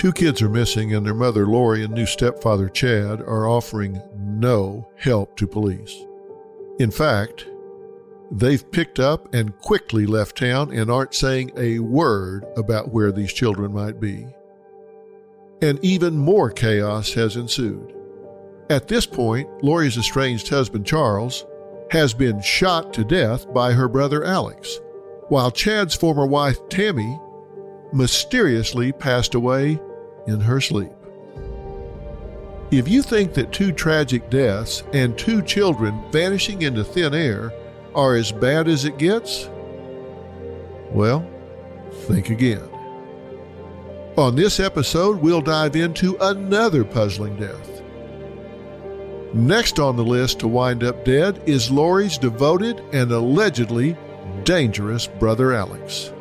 Two kids are missing, and their mother, Lori, and new stepfather, Chad, are offering no help to police. In fact, they've picked up and quickly left town and aren't saying a word about where these children might be. And even more chaos has ensued. At this point, Lori's estranged husband, Charles, has been shot to death by her brother, Alex, while Chad's former wife, Tammy, mysteriously passed away in her sleep. If you think that two tragic deaths and two children vanishing into thin air are as bad as it gets, well, think again. On this episode, we'll dive into another puzzling death. Next on the list to wind up dead is Lori's devoted and allegedly dangerous brother Alex.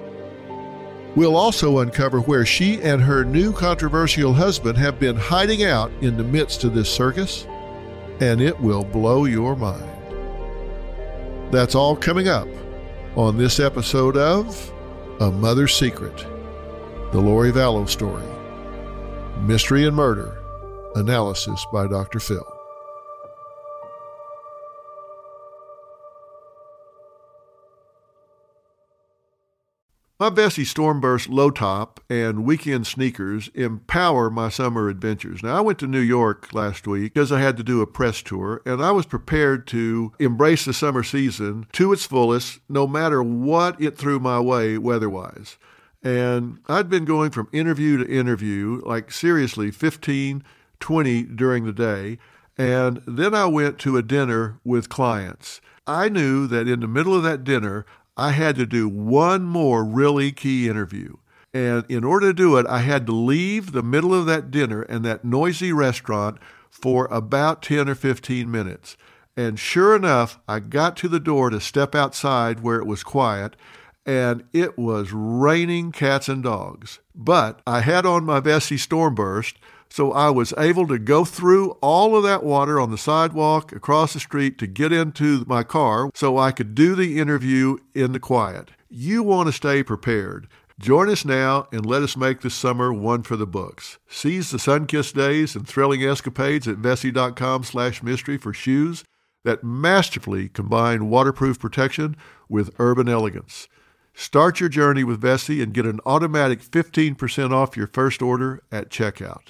We'll also uncover where she and her new controversial husband have been hiding out in the midst of this circus, and it will blow your mind. That's all coming up on this episode of A Mother's Secret, the Lori Vallow story, Mystery and Murder, analysis by Dr. Phil. My Vessi Stormburst low top and weekend sneakers empower my summer adventures. Now, I went to New York last week because I had to do a press tour, and I was prepared to embrace the summer season to its fullest, no matter what it threw my way weather wise. And I'd been going from interview to interview, like seriously 15, 20 during the day. And then I went to a dinner with clients. I knew that in the middle of that dinner, I had to do one more really key interview. And in order to do it, I had to leave the middle of that dinner and that noisy restaurant for about 10 or 15 minutes. And sure enough, I got to the door to step outside where it was quiet, and it was raining cats and dogs. But I had on my Vessi Stormburst, so I was able to go through all of that water on the sidewalk across the street to get into my car so I could do the interview in the quiet. You want to stay prepared. Join us now and let us make this summer one for the books. Seize the sun-kissed days and thrilling escapades at Vessi.com slash mystery for shoes that masterfully combine waterproof protection with urban elegance. Start your journey with Vessi and get an automatic 15% off your first order at checkout.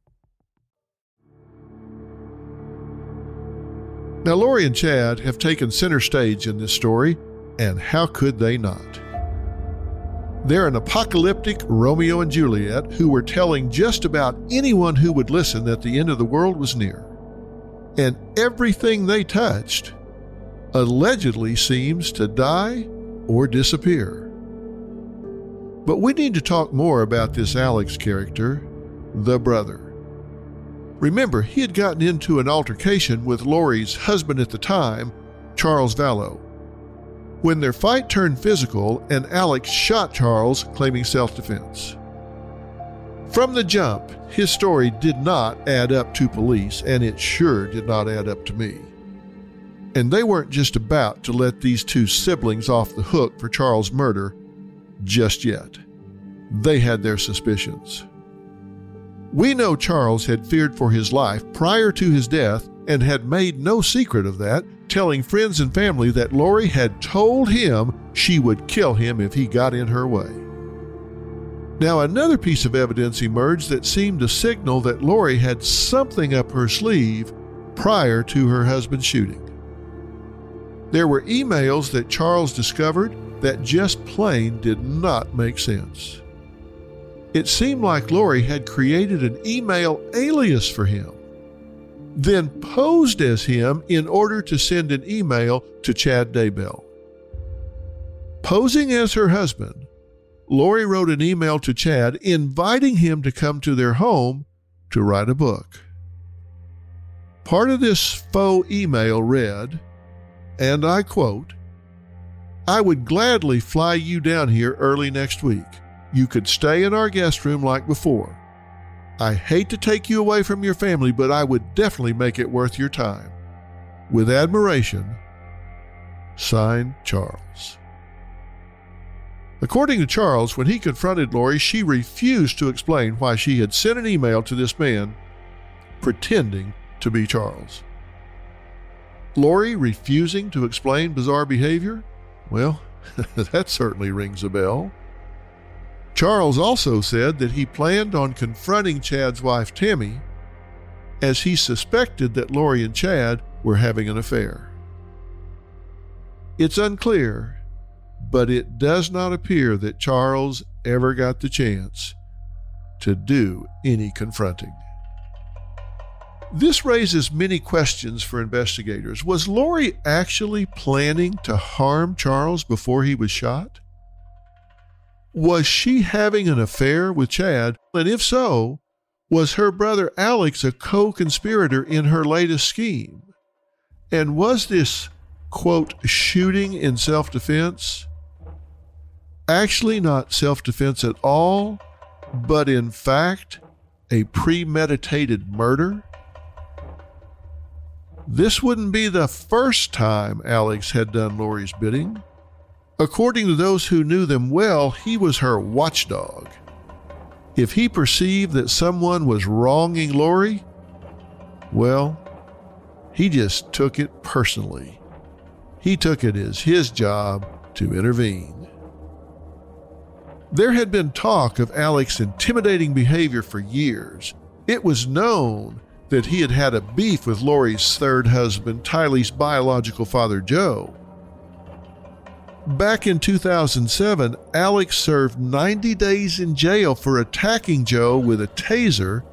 Now, Lori and Chad have taken center stage in this story, and how could they not? They're an apocalyptic Romeo and Juliet who were telling just about anyone who would listen that the end of the world was near. And everything they touched allegedly seems to die or disappear. But we need to talk more about this Alex character, the brother. Remember, he had gotten into an altercation with Lori's husband at the time, Charles Vallow. When their fight turned physical and Alex shot Charles, claiming self defense. From the jump, his story did not add up to police, and it sure did not add up to me. And they weren't just about to let these two siblings off the hook for Charles' murder just yet. They had their suspicions. We know Charles had feared for his life prior to his death and had made no secret of that, telling friends and family that Lori had told him she would kill him if he got in her way. Now, another piece of evidence emerged that seemed to signal that Lori had something up her sleeve prior to her husband's shooting. There were emails that Charles discovered that just plain did not make sense. It seemed like Lori had created an email alias for him, then posed as him in order to send an email to Chad Daybell. Posing as her husband, Lori wrote an email to Chad inviting him to come to their home to write a book. Part of this faux email read, and I quote, I would gladly fly you down here early next week. You could stay in our guest room like before. I hate to take you away from your family, but I would definitely make it worth your time. With admiration, signed Charles. According to Charles, when he confronted Lori, she refused to explain why she had sent an email to this man pretending to be Charles. Lori refusing to explain bizarre behavior? Well, that certainly rings a bell. Charles also said that he planned on confronting Chad's wife Tammy as he suspected that Lori and Chad were having an affair. It's unclear but it does not appear that Charles ever got the chance to do any confronting. This raises many questions for investigators. Was Lori actually planning to harm Charles before he was shot? Was she having an affair with Chad? And if so, was her brother Alex a co conspirator in her latest scheme? And was this, quote, shooting in self defense? actually not self defense at all, but in fact a premeditated murder? This wouldn't be the first time Alex had done Lori's bidding. According to those who knew them well, he was her watchdog. If he perceived that someone was wronging Lori, well, he just took it personally. He took it as his job to intervene. There had been talk of Alex's intimidating behavior for years. It was known that he had had a beef with Lori's third husband, Tylee's biological father, Joe. Back in 2007, Alex served 90 days in jail for attacking Joe with a taser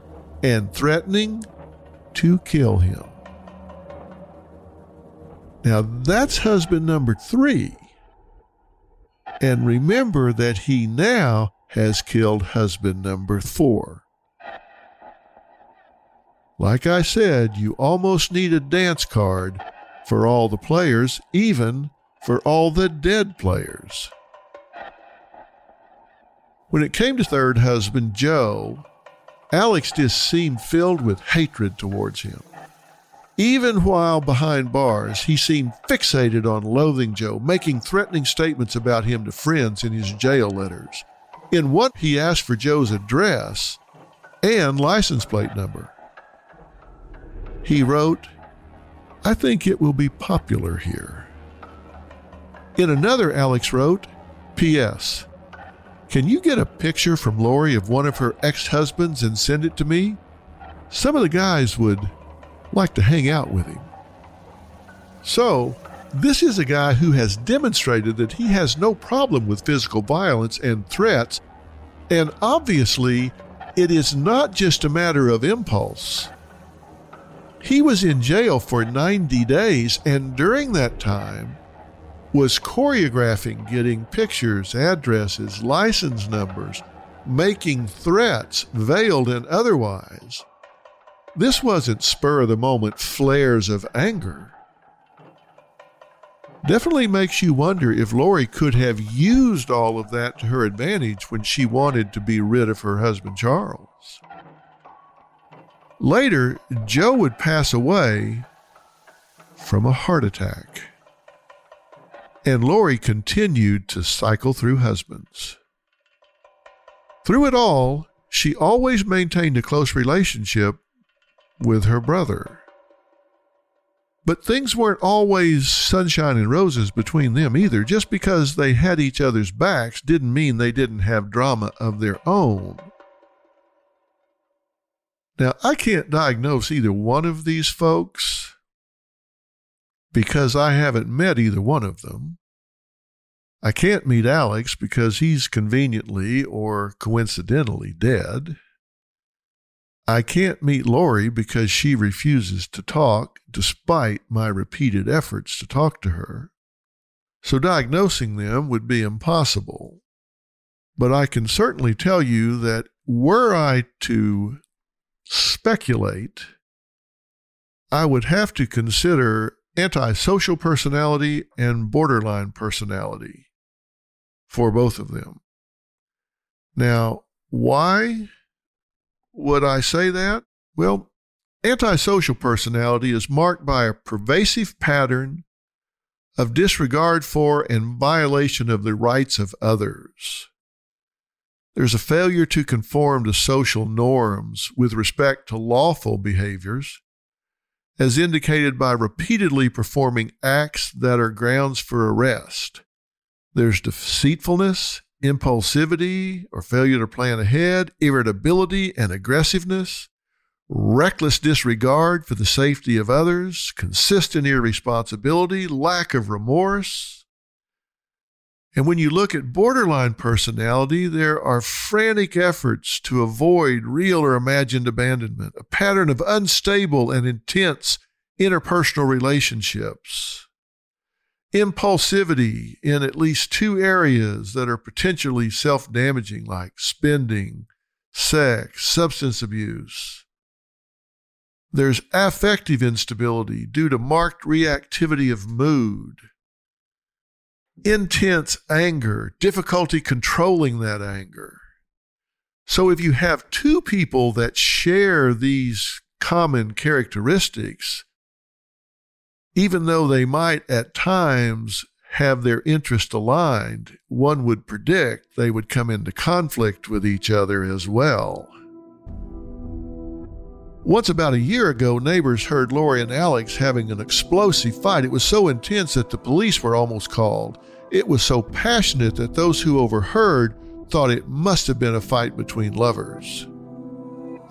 and threatening to kill him. Now, that's husband number three. And remember that he now has killed husband number four. Like I said, you almost need a dance card for all the players, even for all the dead players. When it came to third husband Joe, Alex just seemed filled with hatred towards him. Even while behind bars, he seemed fixated on loathing Joe, making threatening statements about him to friends in his jail letters. In one, he asked for Joe's address and license plate number. He wrote, I think it will be popular here. In another, Alex wrote, P.S. Can you get a picture from Lori of one of her ex husbands and send it to me? Some of the guys would like to hang out with him. So, this is a guy who has demonstrated that he has no problem with physical violence and threats, and obviously, it is not just a matter of impulse. He was in jail for 90 days, and during that time, was choreographing getting pictures, addresses, license numbers, making threats, veiled and otherwise. This wasn't spur of the moment flares of anger. Definitely makes you wonder if Lori could have used all of that to her advantage when she wanted to be rid of her husband Charles. Later, Joe would pass away from a heart attack. And Lori continued to cycle through husbands. Through it all, she always maintained a close relationship with her brother. But things weren't always sunshine and roses between them either. Just because they had each other's backs didn't mean they didn't have drama of their own. Now, I can't diagnose either one of these folks because I haven't met either one of them. I can't meet Alex because he's conveniently or coincidentally dead. I can't meet Lori because she refuses to talk despite my repeated efforts to talk to her. So diagnosing them would be impossible. But I can certainly tell you that were I to speculate, I would have to consider antisocial personality and borderline personality for both of them. Now, why would I say that? Well, antisocial personality is marked by a pervasive pattern of disregard for and violation of the rights of others. There's a failure to conform to social norms with respect to lawful behaviors, as indicated by repeatedly performing acts that are grounds for arrest. There's deceitfulness, impulsivity or failure to plan ahead, irritability and aggressiveness, reckless disregard for the safety of others, consistent irresponsibility, lack of remorse. And when you look at borderline personality, there are frantic efforts to avoid real or imagined abandonment, a pattern of unstable and intense interpersonal relationships impulsivity in at least two areas that are potentially self damaging, like spending, sex, substance abuse. There's affective instability due to marked reactivity of mood, intense anger, difficulty controlling that anger. So, if you have two people that share these common characteristics, even though they might at times have their interest aligned, one would predict they would come into conflict with each other as well. Once, about a year ago, neighbors heard Lori and Alex having an explosive fight. It was so intense that the police were almost called. It was so passionate that those who overheard thought it must have been a fight between lovers.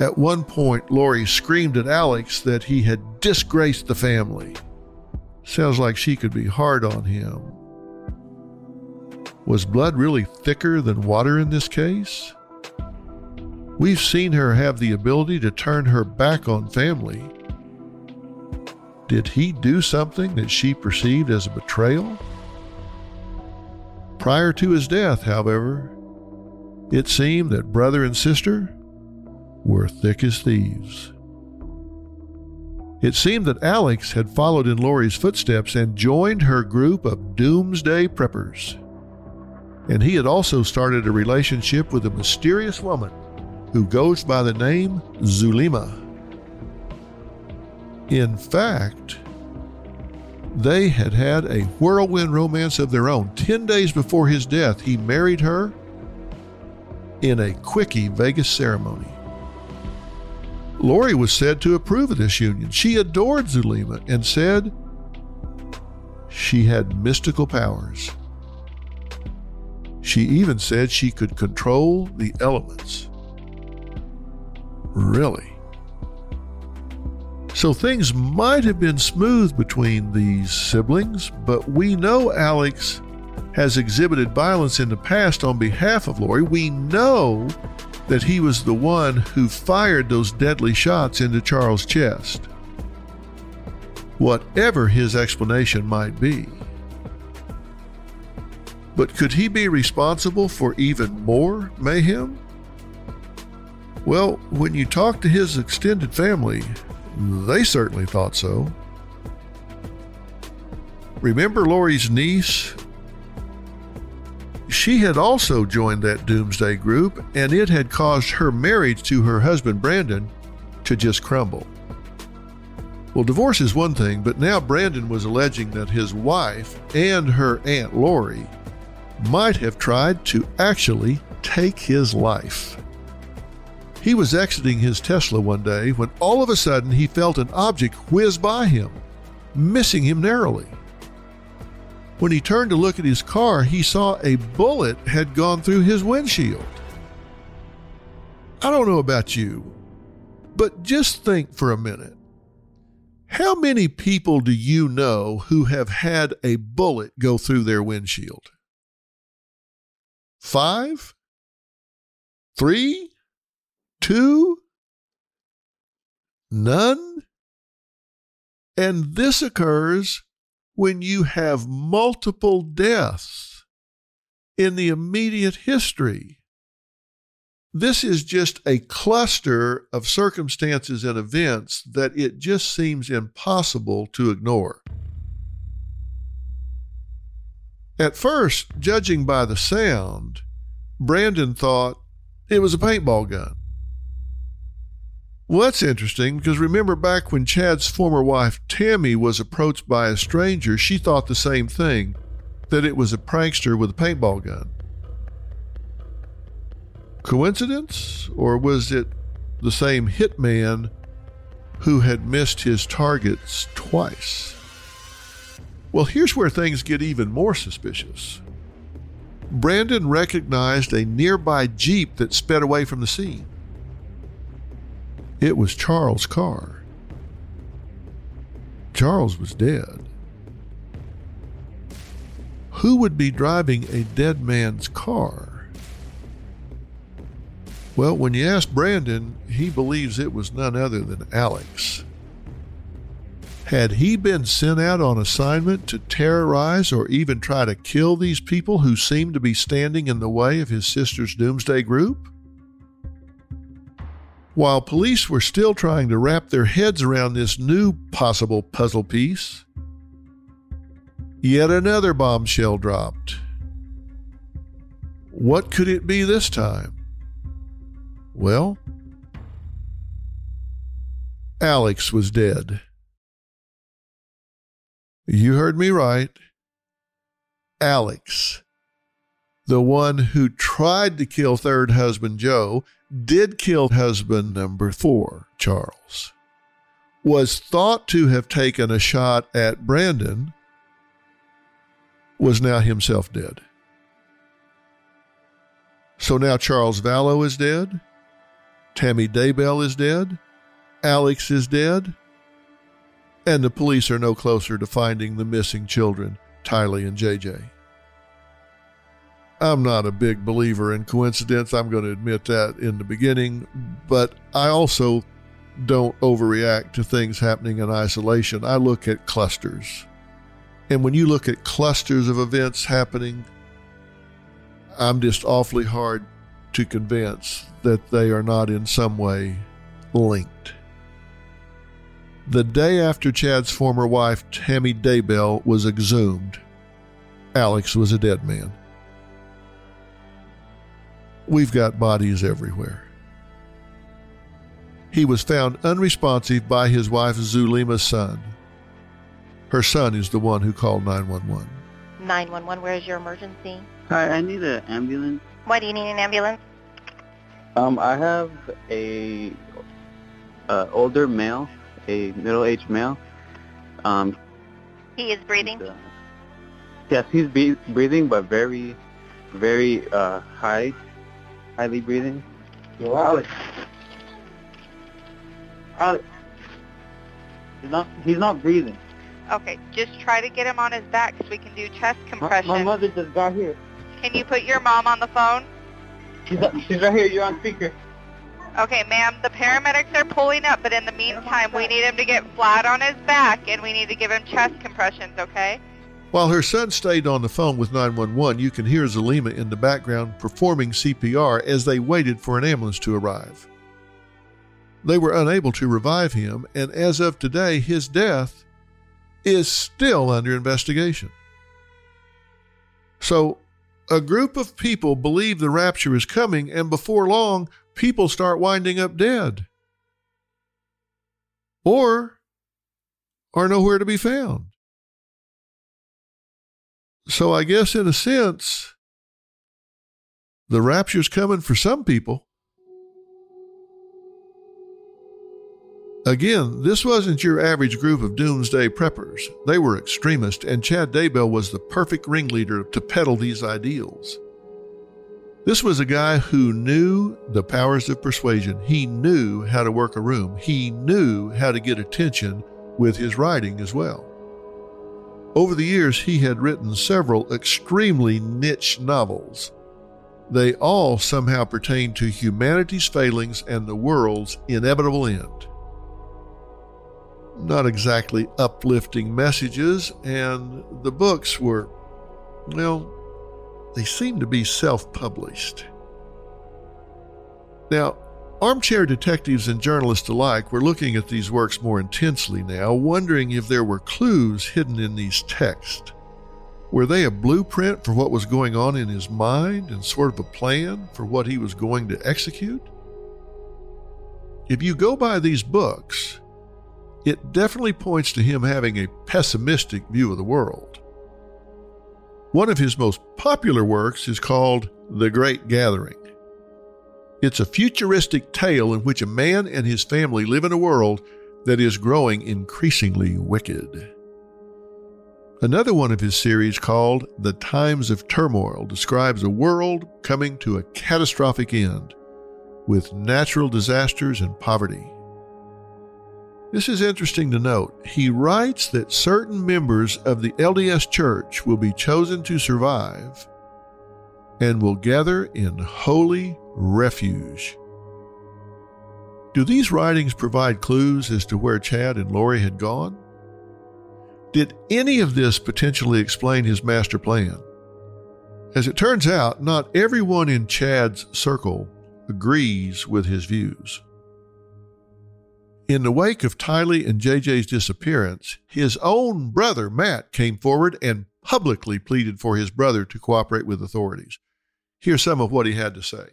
At one point, Lori screamed at Alex that he had disgraced the family. Sounds like she could be hard on him. Was blood really thicker than water in this case? We've seen her have the ability to turn her back on family. Did he do something that she perceived as a betrayal? Prior to his death, however, it seemed that brother and sister were thick as thieves. It seemed that Alex had followed in Lori's footsteps and joined her group of doomsday preppers. And he had also started a relationship with a mysterious woman who goes by the name Zulema. In fact, they had had a whirlwind romance of their own. Ten days before his death, he married her in a quickie Vegas ceremony. Lori was said to approve of this union. She adored Zulema and said she had mystical powers. She even said she could control the elements. Really? So things might have been smooth between these siblings, but we know Alex has exhibited violence in the past on behalf of Lori. We know that he was the one who fired those deadly shots into Charles' chest. Whatever his explanation might be. But could he be responsible for even more mayhem? Well, when you talk to his extended family, they certainly thought so. Remember Lori's niece, she had also joined that doomsday group, and it had caused her marriage to her husband Brandon to just crumble. Well, divorce is one thing, but now Brandon was alleging that his wife and her Aunt Lori might have tried to actually take his life. He was exiting his Tesla one day when all of a sudden he felt an object whiz by him, missing him narrowly. When he turned to look at his car, he saw a bullet had gone through his windshield. I don't know about you, but just think for a minute. How many people do you know who have had a bullet go through their windshield? Five? Three? Two? None? And this occurs when you have multiple deaths in the immediate history. This is just a cluster of circumstances and events that it just seems impossible to ignore. At first, judging by the sound, Brandon thought it was a paintball gun. Well, that's interesting because remember back when Chad's former wife Tammy was approached by a stranger, she thought the same thing that it was a prankster with a paintball gun. Coincidence? Or was it the same hitman who had missed his targets twice? Well, here's where things get even more suspicious. Brandon recognized a nearby Jeep that sped away from the scene. It was Charles' car. Charles was dead. Who would be driving a dead man's car? Well, when you ask Brandon, he believes it was none other than Alex. Had he been sent out on assignment to terrorize or even try to kill these people who seemed to be standing in the way of his sister's doomsday group? While police were still trying to wrap their heads around this new possible puzzle piece, yet another bombshell dropped. What could it be this time? Well, Alex was dead. You heard me right. Alex, the one who tried to kill third husband Joe, did kill husband number four, Charles, was thought to have taken a shot at Brandon, was now himself dead. So now Charles Vallow is dead, Tammy Daybell is dead, Alex is dead, and the police are no closer to finding the missing children, Tylee and JJ. I'm not a big believer in coincidence. I'm going to admit that in the beginning, but I also don't overreact to things happening in isolation. I look at clusters. And when you look at clusters of events happening, I'm just awfully hard to convince that they are not in some way linked. The day after Chad's former wife, Tammy Daybell, was exhumed, Alex was a dead man. We've got bodies everywhere. He was found unresponsive by his wife Zulema's son. Her son is the one who called 911. 911, where is your emergency? Hi, I need an ambulance. Why do you need an ambulance? Um, I have a uh, older male a middle-aged male. Um, he is breathing. Uh, yes, he's be- breathing, but very, very uh, high, highly breathing. Yo, Alex. Alex. He's not. He's not breathing. Okay, just try to get him on his back so we can do chest compression. My, my mother just got here. Can you put your mom on the phone? She's, she's right here. You're on speaker. Okay, ma'am, the paramedics are pulling up, but in the meantime, we need him to get flat on his back and we need to give him chest compressions, okay? While her son stayed on the phone with 911, you can hear Zulema in the background performing CPR as they waited for an ambulance to arrive. They were unable to revive him, and as of today, his death is still under investigation. So, a group of people believe the rapture is coming, and before long, people start winding up dead or are nowhere to be found. So I guess in a sense, the rapture's coming for some people. Again, this wasn't your average group of doomsday preppers. They were extremists, and Chad Daybell was the perfect ringleader to peddle these ideals. This was a guy who knew the powers of persuasion. He knew how to work a room. He knew how to get attention with his writing as well. Over the years, he had written several extremely niche novels. They all somehow pertain to humanity's failings and the world's inevitable end. Not exactly uplifting messages, and the books were, well, they seemed to be self published. Now, armchair detectives and journalists alike were looking at these works more intensely now, wondering if there were clues hidden in these texts. Were they a blueprint for what was going on in his mind and sort of a plan for what he was going to execute? If you go by these books, it definitely points to him having a pessimistic view of the world. One of his most popular works is called The Great Gathering. It's a futuristic tale in which a man and his family live in a world that is growing increasingly wicked. Another one of his series, called The Times of Turmoil, describes a world coming to a catastrophic end with natural disasters and poverty. This is interesting to note. He writes that certain members of the LDS Church will be chosen to survive and will gather in holy refuge. Do these writings provide clues as to where Chad and Lori had gone? Did any of this potentially explain his master plan? As it turns out, not everyone in Chad's circle agrees with his views. In the wake of Tylee and JJ's disappearance, his own brother, Matt, came forward and publicly pleaded for his brother to cooperate with authorities. Here's some of what he had to say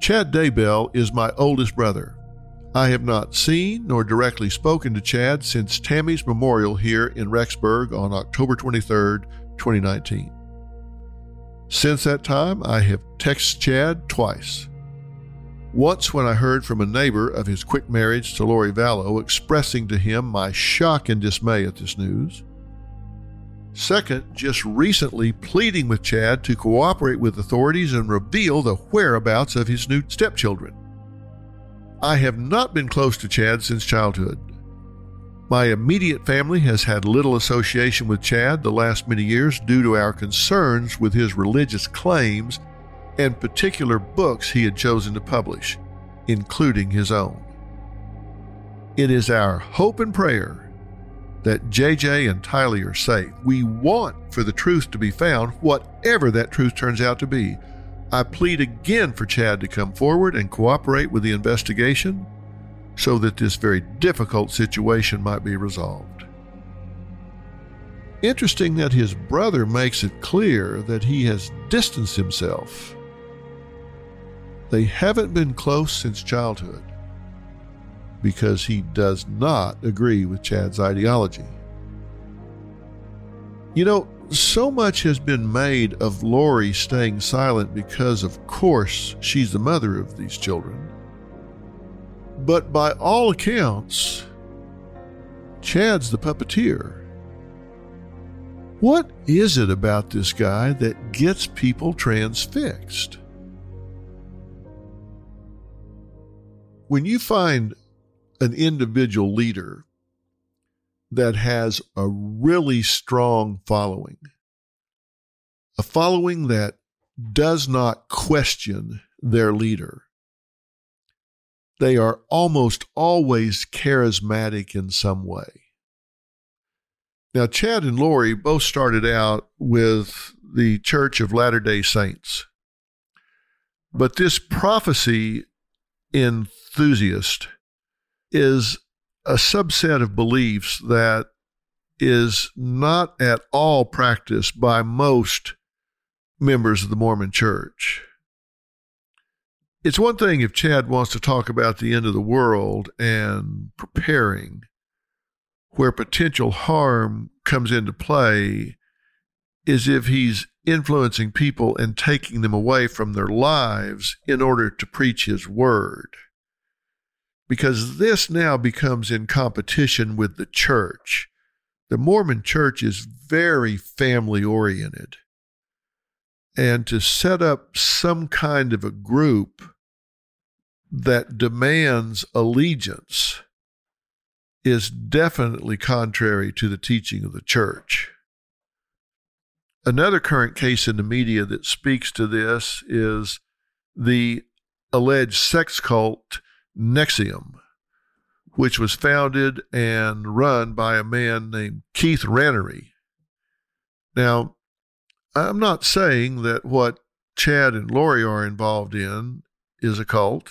Chad Daybell is my oldest brother. I have not seen nor directly spoken to Chad since Tammy's memorial here in Rexburg on October 23, 2019. Since that time, I have texted Chad twice. Once, when I heard from a neighbor of his quick marriage to Lori Vallow, expressing to him my shock and dismay at this news. Second, just recently pleading with Chad to cooperate with authorities and reveal the whereabouts of his new stepchildren. I have not been close to Chad since childhood. My immediate family has had little association with Chad the last many years due to our concerns with his religious claims and particular books he had chosen to publish, including his own. It is our hope and prayer that JJ and Tylee are safe. We want for the truth to be found, whatever that truth turns out to be. I plead again for Chad to come forward and cooperate with the investigation so that this very difficult situation might be resolved. Interesting that his brother makes it clear that he has distanced himself they haven't been close since childhood because he does not agree with Chad's ideology. You know, so much has been made of Lori staying silent because, of course, she's the mother of these children. But by all accounts, Chad's the puppeteer. What is it about this guy that gets people transfixed? when you find an individual leader that has a really strong following, a following that does not question their leader, they are almost always charismatic in some way. Now, Chad and Lori both started out with the Church of Latter day Saints. But this prophecy enthusiast is a subset of beliefs that is not at all practiced by most members of the Mormon church. It's one thing if Chad wants to talk about the end of the world and preparing, where potential harm comes into play is if he's influencing people and taking them away from their lives in order to preach his word. Because this now becomes in competition with the church. The Mormon church is very family oriented. And to set up some kind of a group that demands allegiance is definitely contrary to the teaching of the church. Another current case in the media that speaks to this is the alleged sex cult NXIVM, which was founded and run by a man named Keith Raniere. Now, I'm not saying that what Chad and Lori are involved in is a cult.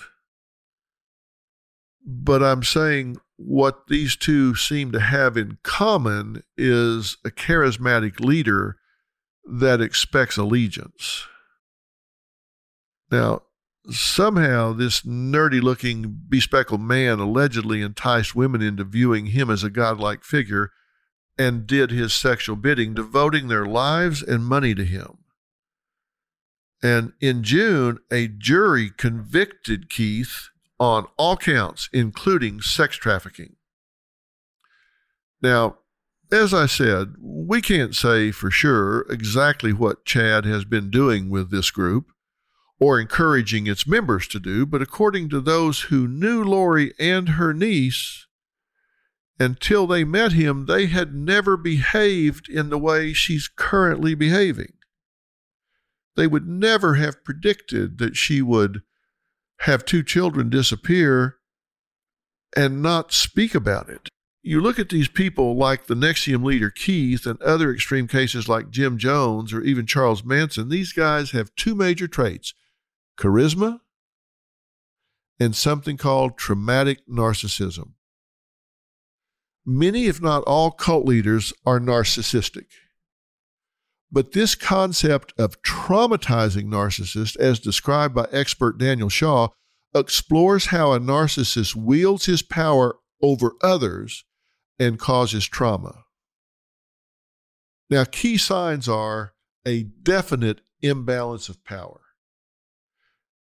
But I'm saying what these two seem to have in common is a charismatic leader that expects allegiance. Now, somehow this nerdy looking bespectacled man allegedly enticed women into viewing him as a godlike figure and did his sexual bidding, devoting their lives and money to him. And in June, a jury convicted Keith on all counts, including sex trafficking. Now, as I said, we can't say for sure exactly what Chad has been doing with this group or encouraging its members to do, but according to those who knew Lori and her niece, until they met him, they had never behaved in the way she's currently behaving. They would never have predicted that she would have two children disappear and not speak about it. You look at these people like the NXIVM leader Keith and other extreme cases like Jim Jones or even Charles Manson, these guys have two major traits charisma and something called traumatic narcissism. Many, if not all, cult leaders are narcissistic. But this concept of traumatizing narcissists, as described by expert Daniel Shaw, explores how a narcissist wields his power over others and causes trauma. Now, key signs are a definite imbalance of power.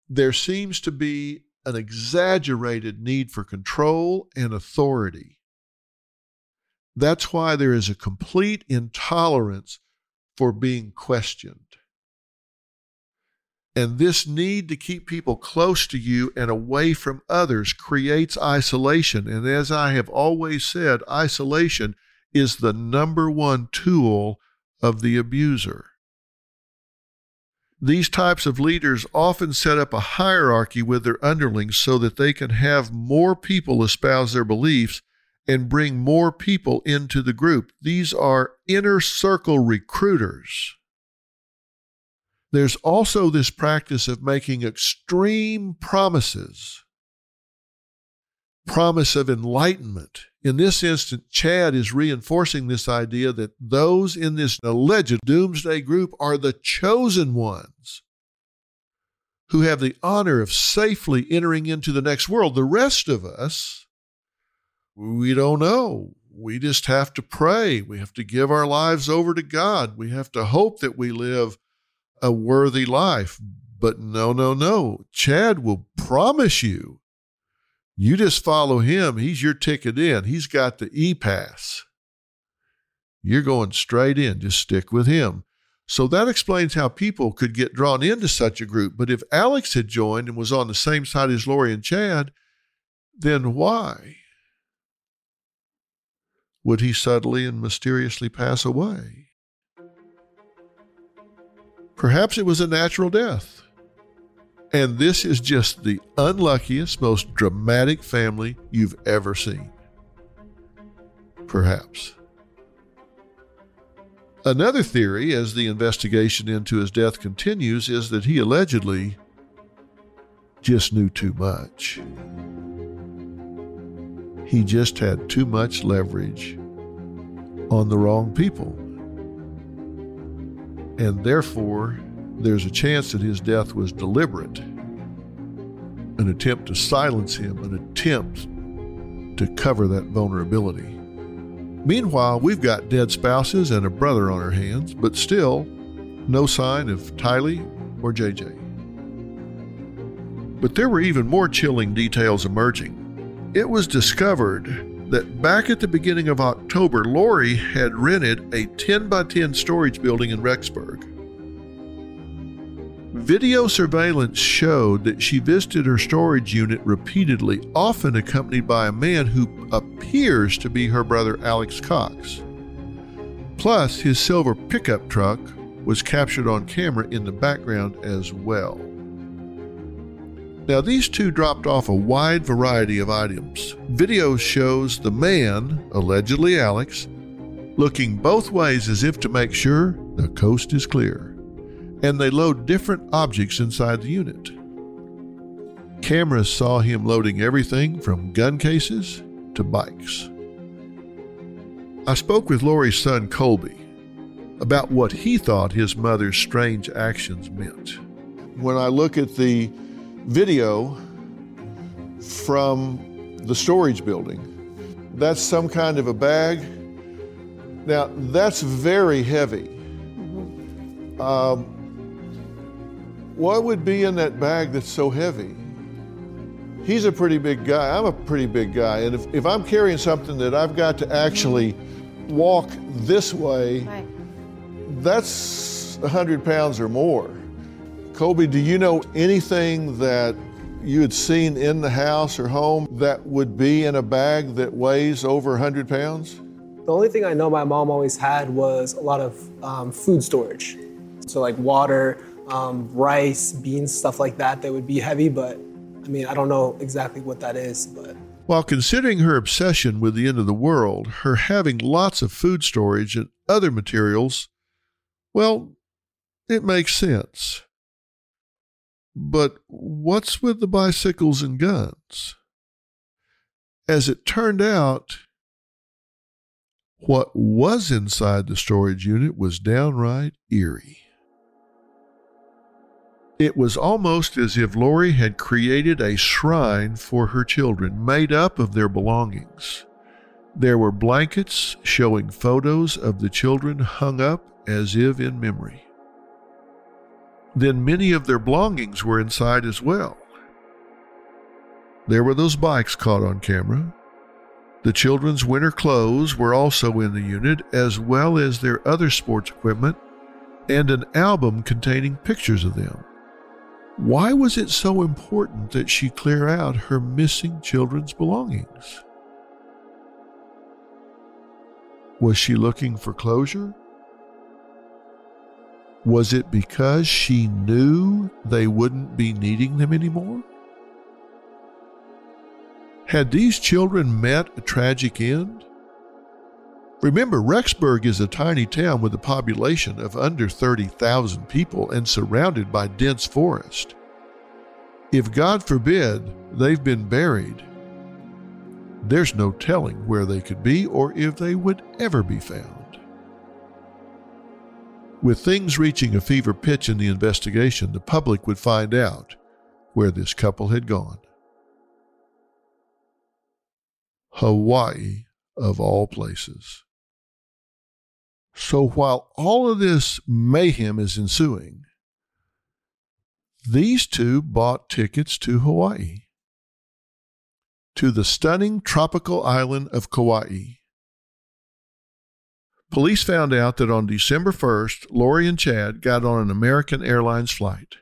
There seems to be an exaggerated need for control and authority. That's why there is a complete intolerance for being questioned. And this need to keep people close to you and away from others creates isolation. And as I have always said, isolation is the number one tool of the abuser. These types of leaders often set up a hierarchy with their underlings so that they can have more people espouse their beliefs and bring more people into the group. These are inner circle recruiters. There's also this practice of making extreme promises. Promise of enlightenment. In this instance, Chad is reinforcing this idea that those in this alleged doomsday group are the chosen ones who have the honor of safely entering into the next world. The rest of us, we don't know. We just have to pray. We have to give our lives over to God. We have to hope that we live a worthy life. But no, no, no. Chad will promise you. You just follow him. He's your ticket in. He's got the e pass. You're going straight in. Just stick with him. So that explains how people could get drawn into such a group. But if Alex had joined and was on the same side as Lori and Chad, then why? would he suddenly and mysteriously pass away? Perhaps it was a natural death. And this is just the unluckiest, most dramatic family you've ever seen. Perhaps. Another theory, as the investigation into his death continues, is that he allegedly just knew too much. He just had too much leverage on the wrong people. And therefore, there's a chance that his death was deliberate an attempt to silence him, an attempt to cover that vulnerability. Meanwhile, we've got dead spouses and a brother on our hands, but still no sign of Tylee or JJ. But there were even more chilling details emerging it was discovered that back at the beginning of October, Lori had rented a 10 by 10 storage building in Rexburg. Video surveillance showed that she visited her storage unit repeatedly, often accompanied by a man who appears to be her brother Alex Cox. Plus, his silver pickup truck was captured on camera in the background as well. Now, these two dropped off a wide variety of items. Video shows the man, allegedly Alex, looking both ways as if to make sure the coast is clear, and they load different objects inside the unit. Cameras saw him loading everything from gun cases to bikes. I spoke with Lori's son Colby about what he thought his mother's strange actions meant. When I look at the video from the storage building, that's some kind of a bag. Now, that's very heavy. Um, what would be in that bag that's so heavy? He's a pretty big guy. I'm a pretty big guy. And if, if I'm carrying something that I've got to actually walk this way, right. that's 100 pounds or more. Colby, do you know anything that you had seen in the house or home that would be in a bag that weighs over 100 pounds? The only thing I know my mom always had was a lot of um, food storage. So, like water, um, rice, beans, stuff like that, that would be heavy, but I mean, I don't know exactly what that is, but. While considering her obsession with the end of the world, her having lots of food storage and other materials, well, it makes sense. But what's with the bicycles and guns? As it turned out, what was inside the storage unit was downright eerie. It was almost as if Lori had created a shrine for her children made up of their belongings. There were blankets showing photos of the children hung up as if in memory then many of their belongings were inside as well. There were those bikes caught on camera. The children's winter clothes were also in the unit, as well as their other sports equipment and an album containing pictures of them. Why was it so important that she clear out her missing children's belongings? Was she looking for closure? Was it because she knew they wouldn't be needing them anymore? Had these children met a tragic end? Remember, Rexburg is a tiny town with a population of under 30,000 people and surrounded by dense forest. If God forbid they've been buried, there's no telling where they could be or if they would ever be found. With things reaching a fever pitch in the investigation, the public would find out where this couple had gone. Hawaii, of all places. So while all of this mayhem is ensuing, these two bought tickets to Hawaii, to the stunning tropical island of Kauai. Police found out that on December 1st, Lori and Chad got on an American Airlines flight.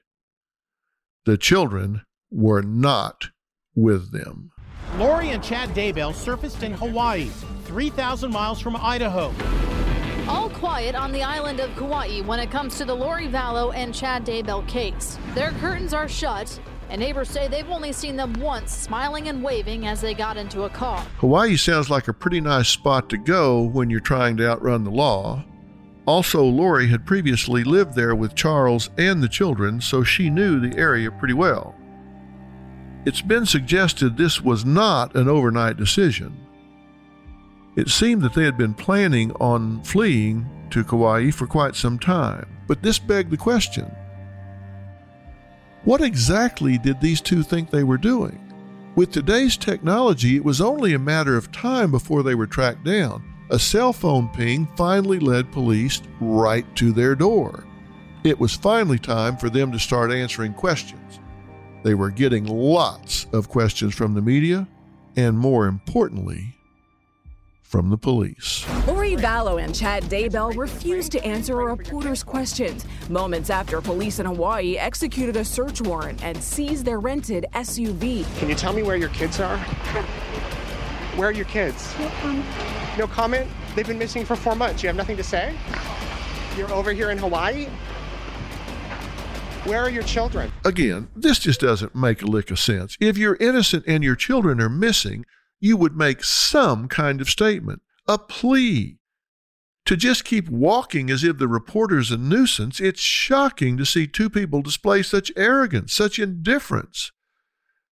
The children were not with them. Lori and Chad Daybell surfaced in Hawaii, 3,000 miles from Idaho. All quiet on the island of Kauai when it comes to the Lori Vallow and Chad Daybell case. Their curtains are shut, and neighbors say they've only seen them once smiling and waving as they got into a car. Hawaii sounds like a pretty nice spot to go when you're trying to outrun the law. Also, Lori had previously lived there with Charles and the children, so she knew the area pretty well. It's been suggested this was not an overnight decision. It seemed that they had been planning on fleeing to Kauai for quite some time, but this begged the question what exactly did these two think they were doing? With today's technology, it was only a matter of time before they were tracked down. A cell phone ping finally led police right to their door. It was finally time for them to start answering questions. They were getting lots of questions from the media, and more importantly, from the police. Lori Vallow and Chad Daybell refused to answer a reporter's questions moments after police in Hawaii executed a search warrant and seized their rented SUV. Can you tell me where your kids are? Where are your kids? No comment. No comment? They've been missing for four months. You have nothing to say? You're over here in Hawaii? Where are your children? Again, this just doesn't make a lick of sense. If you're innocent and your children are missing, you would make some kind of statement, a plea. To just keep walking as if the reporter's a nuisance, it's shocking to see two people display such arrogance, such indifference.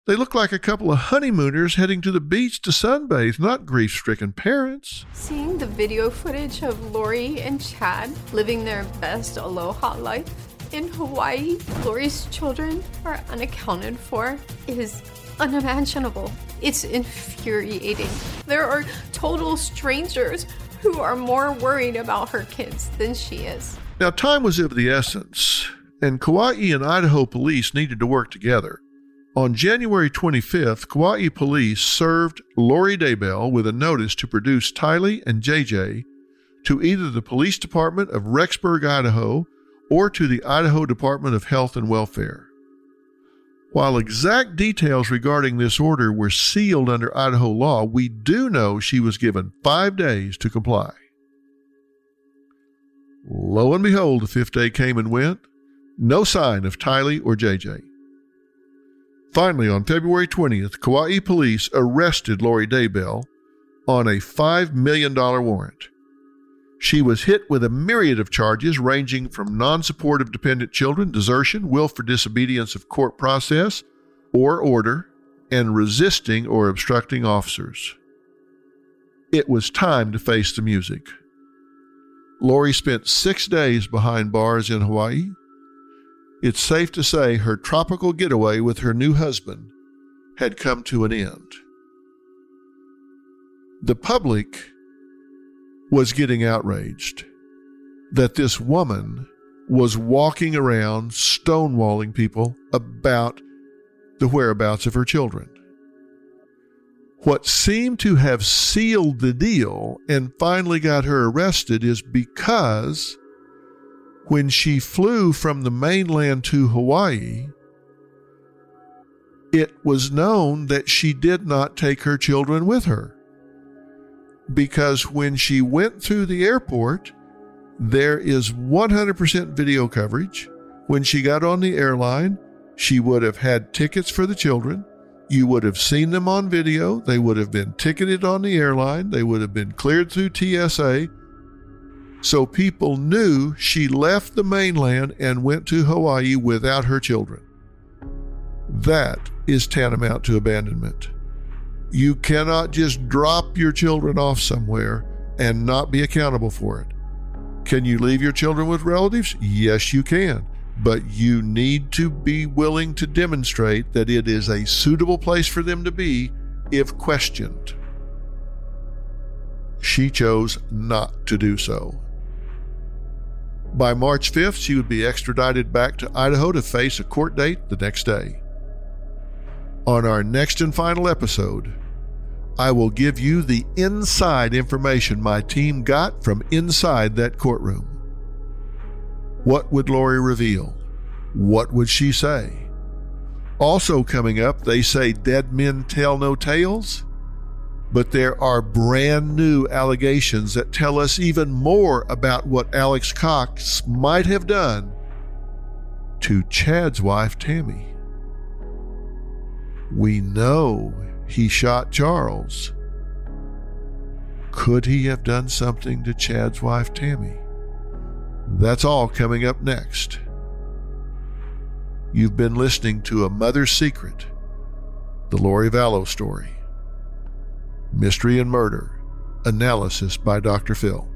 They look like a couple of honeymooners heading to the beach to sunbathe, not grief stricken parents. Seeing the video footage of Lori and Chad living their best aloha life in Hawaii, Lori's children are unaccounted for, is unimaginable. It's infuriating. There are total strangers who are more worried about her kids than she is. Now, time was of the essence, and Kauai and Idaho police needed to work together. On January 25th, Kauai police served Lori Daybell with a notice to produce Tylee and JJ to either the police department of Rexburg, Idaho, or to the Idaho Department of Health and Welfare. While exact details regarding this order were sealed under Idaho law, we do know she was given five days to comply. Lo and behold, the fifth day came and went. No sign of Tylee or JJ. Finally, on February 20th, Kauai police arrested Lori Daybell on a $5 million warrant. She was hit with a myriad of charges ranging from non supportive dependent children, desertion, willful disobedience of court process or order, and resisting or obstructing officers. It was time to face the music. Lori spent six days behind bars in Hawaii it's safe to say her tropical getaway with her new husband had come to an end. The public was getting outraged that this woman was walking around stonewalling people about the whereabouts of her children. What seemed to have sealed the deal and finally got her arrested is because when she flew from the mainland to Hawaii, it was known that she did not take her children with her. Because when she went through the airport, there is 100% video coverage. When she got on the airline, she would have had tickets for the children. You would have seen them on video. They would have been ticketed on the airline. They would have been cleared through TSA so people knew she left the mainland and went to Hawaii without her children. That is tantamount to abandonment. You cannot just drop your children off somewhere and not be accountable for it. Can you leave your children with relatives? Yes, you can. But you need to be willing to demonstrate that it is a suitable place for them to be if questioned. She chose not to do so. By March 5th, she would be extradited back to Idaho to face a court date the next day. On our next and final episode, I will give you the inside information my team got from inside that courtroom. What would Lori reveal? What would she say? Also, coming up, they say dead men tell no tales but there are brand new allegations that tell us even more about what Alex Cox might have done to Chad's wife, Tammy. We know he shot Charles. Could he have done something to Chad's wife, Tammy? That's all coming up next. You've been listening to A Mother's Secret, the Lori Vallow story. Mystery and Murder Analysis by Dr. Phil.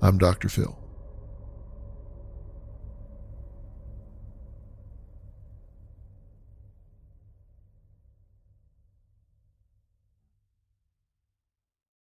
I'm Dr. Phil.